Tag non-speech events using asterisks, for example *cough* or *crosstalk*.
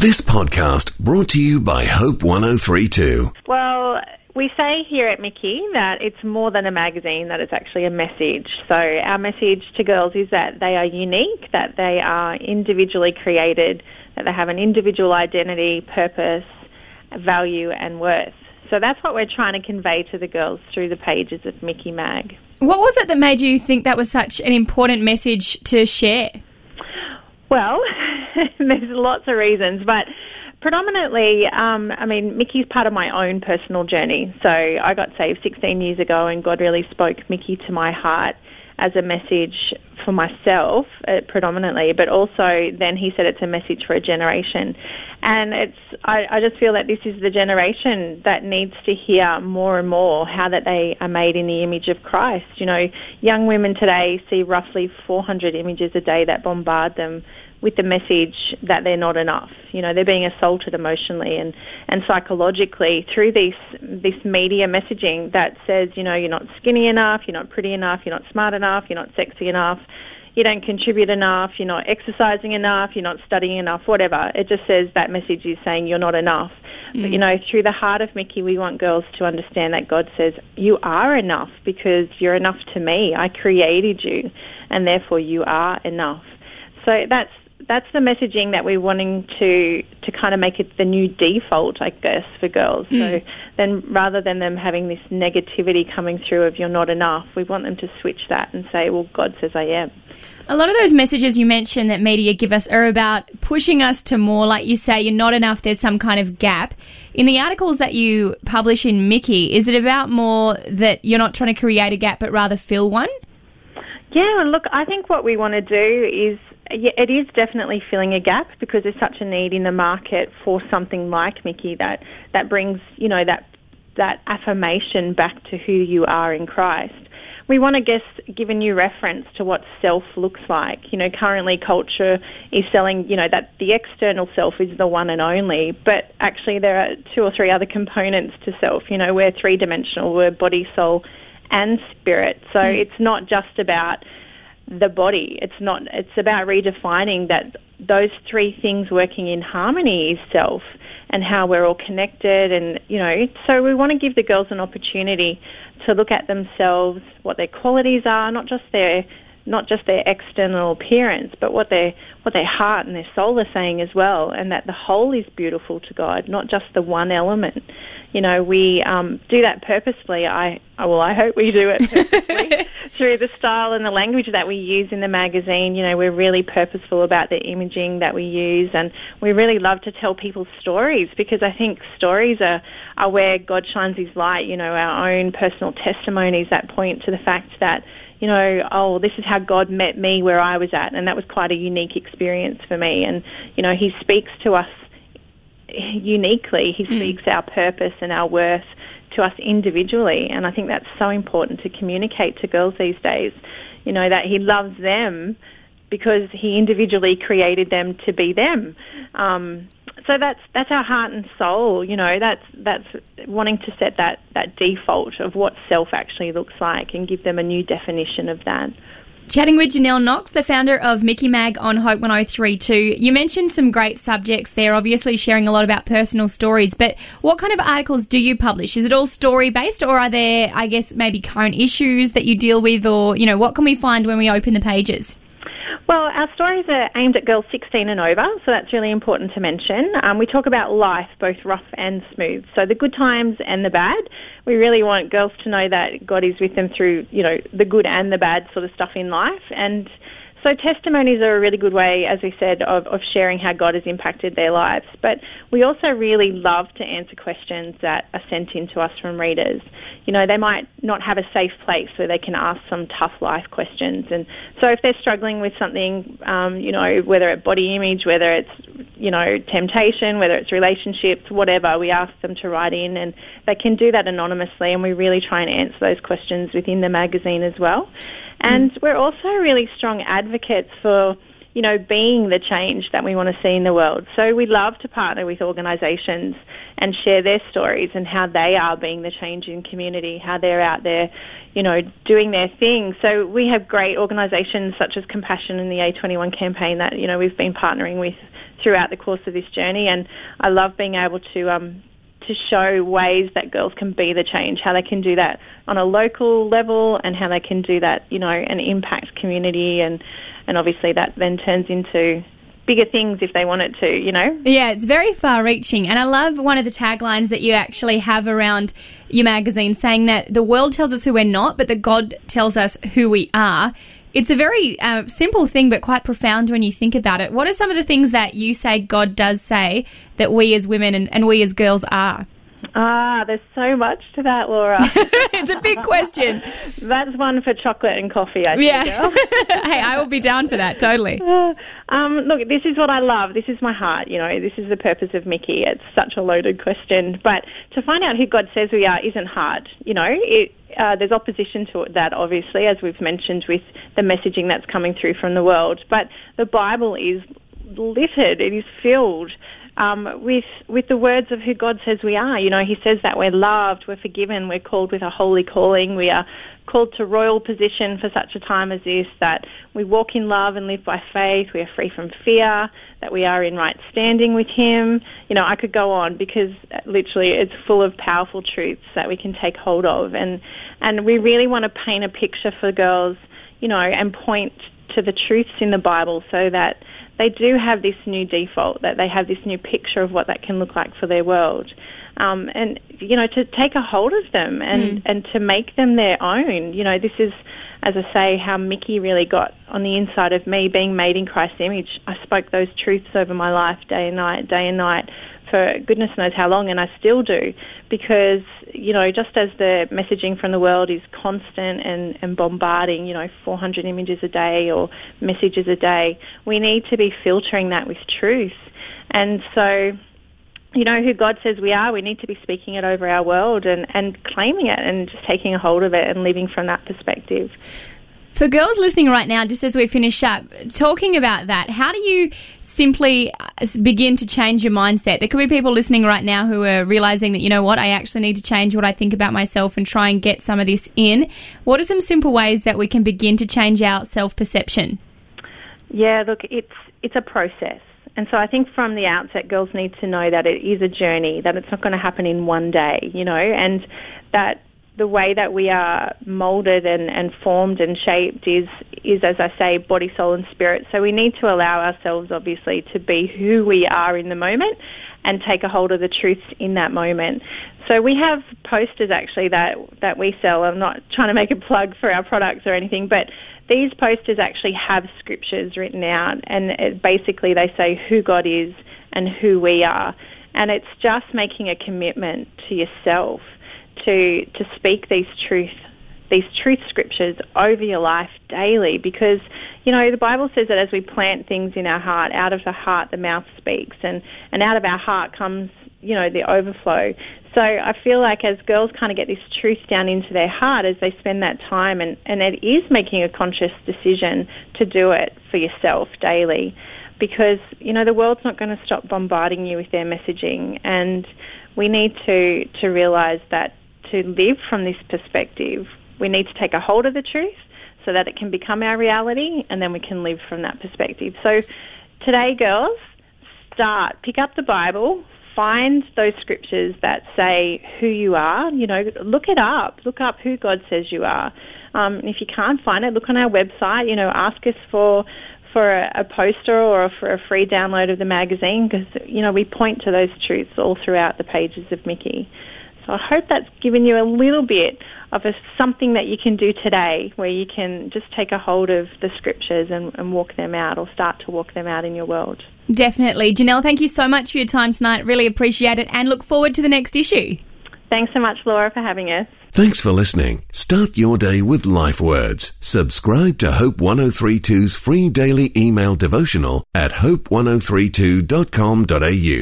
This podcast brought to you by Hope 1032. Well, we say here at MICI that it's more than a magazine, that it's actually a message. So our message to girls is that they are unique, that they are individually created, that they have an individual identity, purpose, value and worth. So that's what we're trying to convey to the girls through the pages of MICI Mag. What was it that made you think that was such an important message to share? Well, *laughs* *laughs* there's lots of reasons, but predominantly, um, I mean, MICI's part of my own personal journey. So I got saved 16 years ago, and God really spoke MICI to my heart as a message for myself uh, predominantly, but also then he said it's a message for a generation. And it's, I, I just feel that this is the generation that needs to hear more and more how that they are made in the image of Christ. You know, young women today see roughly 400 images a day that bombard them with the message that they're not enough. You know, they're being assaulted emotionally and, and psychologically through this this media messaging that says, you know, you're not skinny enough, you're not pretty enough, you're not smart enough, you're not sexy enough, you don't contribute enough, you're not exercising enough, you're not studying enough, whatever. It just says that message is saying you're not enough. Mm. But you know, through the heart of MICI, we want girls to understand that God says you are enough because you're enough to me. I created you, and therefore you are enough. So that's that's the messaging that we're wanting to to kind of make it the new default, I guess, for girls. Mm. So then, rather than them having this negativity coming through of "you're not enough," we want them to switch that and say, "Well, God says I am." A lot of those messages you mentioned that media give us are about pushing us to more, like you say, you're not enough. There's some kind of gap. In the articles that you publish in MICI, is it about more that you're not trying to create a gap, but rather fill one? Yeah, look, I think what we want to do is yeah, it is definitely filling a gap because there's such a need in the market for something like MICI that that brings you know that that affirmation back to who you are in Christ. We want to guess give a new reference to what self looks like. You know, currently culture is selling, you know, that the external self is the one and only, but actually there are two or three other components to self. You know, we're three dimensional, we're body, soul, and spirit. So mm. it's not just about the body. It's not. It's about redefining that those three things working in harmony is self, and how we're all connected. And you know, so we want to give the girls an opportunity to look at themselves, what their qualities are, not just their not just their external appearance, but what their what their heart and their soul are saying as well, and that the whole is beautiful to God, not just the one element. You know, we um, do that purposefully. I well, I hope we do it *laughs* through the style and the language that we use in the magazine. You know, we're really purposeful about the imaging that we use, and we really love to tell people stories because I think stories are are where God shines His light. You know, our own personal testimonies that point to the fact that you know, oh, this is how God met me where I was at, and that was quite a unique experience for me. And you know, He speaks to us uniquely. He mm. speaks our purpose and our worth to us individually, and I think that's so important to communicate to girls these days. You know that He loves them because He individually created them to be them. Um, so that's that's our heart and soul. You know, that's that's wanting to set that that default of what self actually looks like and give them a new definition of that. Chatting with Janelle Knox, the founder of MICI Mag on Hope 1032. You mentioned some great subjects there, obviously sharing a lot about personal stories, but what kind of articles do you publish? Is it all story based or are there, I guess, maybe current issues that you deal with or, you know, what can we find when we open the pages? Well, our stories are aimed at girls 16 and over, so that's really important to mention. Um, we talk about life, both rough and smooth, so the good times and the bad. We really want girls to know that God is with them through, you know, the good and the bad sort of stuff in life, and so testimonies are a really good way, as we said, of, of sharing how God has impacted their lives. But we also really love to answer questions that are sent in to us from readers. You know, they might not have a safe place where they can ask some tough life questions. And so if they're struggling with something, um, you know, whether it's body image, whether it's, you know, temptation, whether it's relationships, whatever, we ask them to write in and they can do that anonymously and we really try and answer those questions within the magazine as well. And we're also really strong advocates for you know, being the change that we want to see in the world. So we love to partner with organisations and share their stories and how they are being the change in community, how they're out there, you know, doing their thing. So we have great organisations such as Compassion and the A21 campaign that, you know, we've been partnering with throughout the course of this journey and I love being able to um, to show ways that girls can be the change, how they can do that on a local level and how they can do that, you know, and impact community and, and obviously that then turns into bigger things if they want it to, you know? Yeah, it's very far reaching. And I love one of the taglines that you actually have around your magazine saying that the world tells us who we're not, but that God tells us who we are. It's a very uh, simple thing, but quite profound when you think about it. What are some of the things that you say God does say that we as women and, and we as girls are? Ah, there's so much to that, Laura. *laughs* it's a big question. *laughs* That's one for chocolate and coffee, I think. Yeah. *laughs* hey, I will be down for that, totally. Um, look, this is what I love. This is my heart. You know, this is the purpose of MICI. It's such a loaded question. But to find out who God says we are isn't hard. You know, it, uh, there's opposition to that, obviously, as we've mentioned with the messaging that's coming through from the world. But the Bible is littered, it is filled um, with with the words of who God says we are. You know, He says that we're loved, we're forgiven, we're called with a holy calling, we are called to royal position for such a time as this. That we walk in love and live by faith. We are free from fear. That we are in right standing with Him. You know, I could go on because literally it's full of powerful truths that we can take hold of, and and we really want to paint a picture for girls. You know, and point to the truths in the Bible so that they do have this new default, that they have this new picture of what that can look like for their world. Um, and, you know, to take a hold of them and, mm. and to make them their own. You know, this is, as I say, how MICI really got on the inside of me, being made in Christ's image. I spoke those truths over my life day and night, day and night, for goodness knows how long, and I still do because, you know, just as the messaging from the world is constant and, and bombarding, you know, 400 images a day or messages a day, we need to be filtering that with truth. And so, you know, who God says we are, we need to be speaking it over our world and, and claiming it and just taking a hold of it and living from that perspective. For girls listening right now, just as we finish up, talking about that, how do you simply uh, begin to change your mindset? There could be people listening right now who are realizing that, you know what, I actually need to change what I think about myself and try and get some of this in. What are some simple ways that we can begin to change our self perception? Yeah, look, it's, it's a process. And so I think from the outset, girls need to know that it is a journey, that it's not going to happen in one day, you know, and that the way that we are molded and, and formed and shaped is, is, as I say, body, soul and spirit. So we need to allow ourselves, obviously, to be who we are in the moment and take a hold of the truths in that moment. So we have posters actually that, that we sell. I'm not trying to make a plug for our products or anything, but these posters actually have scriptures written out and it, basically they say who God is and who we are. And it's just making a commitment to yourself to to speak these truth these truth scriptures over your life daily because you know the bible says that as we plant things in our heart out of the heart the mouth speaks and and out of our heart comes you know the overflow. So i feel like as girls kind of get this truth down into their heart as they spend that time and and it is making a conscious decision to do it for yourself daily because you know the world's not going to stop bombarding you with their messaging and we need to to realize that to live from this perspective, we need to take a hold of the truth so that it can become our reality and then we can live from that perspective. So today, girls, start, pick up the Bible, find those scriptures that say who you are. You know, look it up. Look up who God says you are. Um, if you can't find it, look on our website. You know, ask us for for a, a poster or for a free download of the magazine because you know we point to those truths all throughout the pages of MICI. So I hope that's given you a little bit of a, something that you can do today where you can just take a hold of the scriptures and, and walk them out or start to walk them out in your world. Definitely. Janelle, thank you so much for your time tonight. Really appreciate it and look forward to the next issue. Thanks so much, Laura, for having us. Thanks for listening. Start your day with life words. Subscribe to Hope 1032's free daily email devotional at hope1032.com.au.